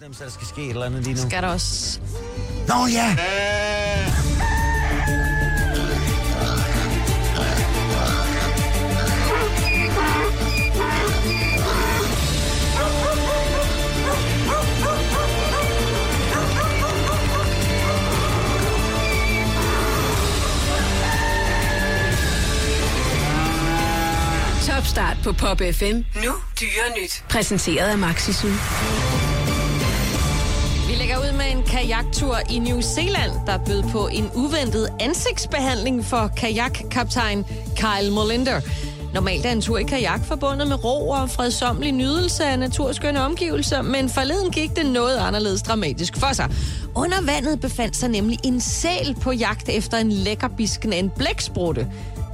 fornemmelse, at der skal ske et eller andet lige nu. Skal der også... Nå ja! Topstart på Pop FM. Nu dyre nyt. Præsenteret af Maxi Zoo. Vi lægger ud med en kajaktur i New Zealand, der bød på en uventet ansigtsbehandling for kajakkaptajn Kyle Molinder. Normalt er en tur i kajak forbundet med ro og fredsommelig nydelse af naturskønne omgivelser, men forleden gik det noget anderledes dramatisk for sig. Under vandet befandt sig nemlig en sæl på jagt efter en lækker bisken af en blæksprutte.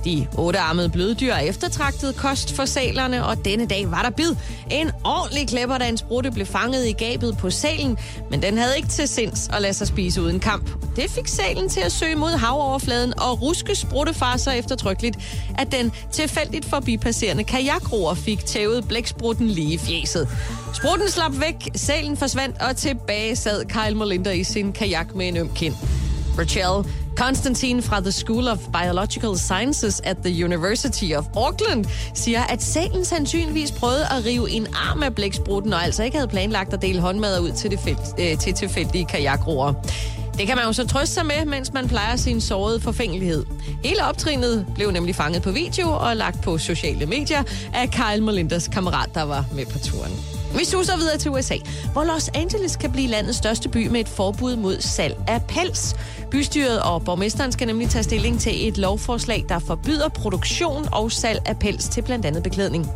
De ottearmede bløddyr er eftertragtet kost for sælerne, og denne dag var der bid. En ordentlig klæpper, da en sprutte blev fanget i gabet på sælen, men den havde ikke til sinds at lade sig spise uden kamp. Det fik sælen til at søge mod havoverfladen og ruske spruttefar så eftertrykkeligt, at den tilfældigt forbipasserende kajakroer fik tævet blæksprutten lige i fjeset. Sprutten slap væk, sælen forsvandt, og tilbage sad Kyle Molinder i sin kajak med en øm kind. Rachel Constantine fra The School of Biological Sciences at the University of Auckland siger, at salen sandsynligvis prøvede at rive en arm af blæksprutten, og altså ikke havde planlagt at dele håndmad ud til, det felt, øh, til tilfældige kajakroer. Det kan man jo så trøste sig med, mens man plejer sin sårede forfængelighed. Hele optrinet blev nemlig fanget på video og lagt på sociale medier af Kyle Molinders kammerat, der var med på turen. Vi suser videre til USA, hvor Los Angeles kan blive landets største by med et forbud mod salg af pels. Bystyret og borgmesteren skal nemlig tage stilling til et lovforslag, der forbyder produktion og salg af pels til blandt andet beklædning.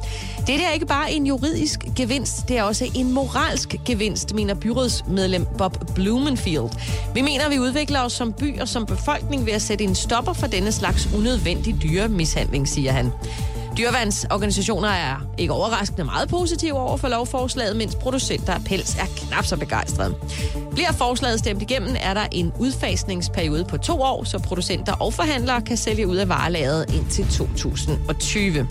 Det er ikke bare en juridisk gevinst, det er også en moralsk gevinst, mener byrådsmedlem Bob Blumenfield. Vi mener, vi udvikler os som by og som befolkning ved at sætte en stopper for denne slags unødvendig dyre mishandling, siger han. Dyrevandsorganisationer er ikke overraskende meget positive over for lovforslaget, mens producenter af pels er knap så begejstrede. Bliver forslaget stemt igennem, er der en udfasningsperiode på to år, så producenter og forhandlere kan sælge ud af varelageret indtil 2020.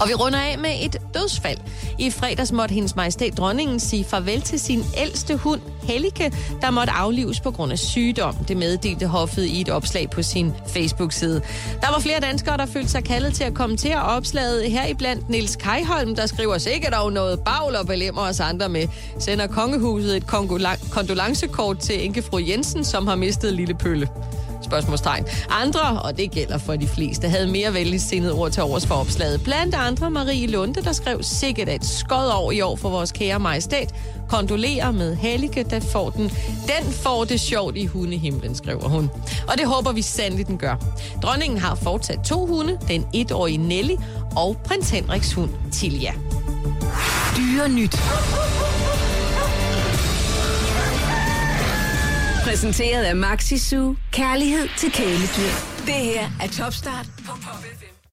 Og vi runder af med et dødsfald. I fredags måtte hendes majestæt dronningen sige farvel til sin ældste hund, Helike, der måtte aflives på grund af sygdom. Det meddelte hoffet i et opslag på sin Facebook-side. Der var flere danskere, der følte sig kaldet til at kommentere opslaget. Her i Nils Kajholm, der skriver sikkert dog noget bagl og belemmer os andre med. Sender kongehuset et kondolancekort til enkefru Jensen, som har mistet lille pølle spørgsmålstegn. Andre, og det gælder for de fleste, havde mere venligsindet ord til overs for opslaget. Blandt andre Marie Lunde, der skrev sikkert et skod over i år for vores kære majestæt. Kondolerer med Helike, der får den. Den får det sjovt i hundehimlen, skriver hun. Og det håber vi sandelig, den gør. Dronningen har fortsat to hunde, den etårige Nelly og prins Henriks hund Tilja. Dyre nyt. Præsenteret af Maxi Zoo. Kærlighed til kæledyr. Det her er Topstart på Pop FM.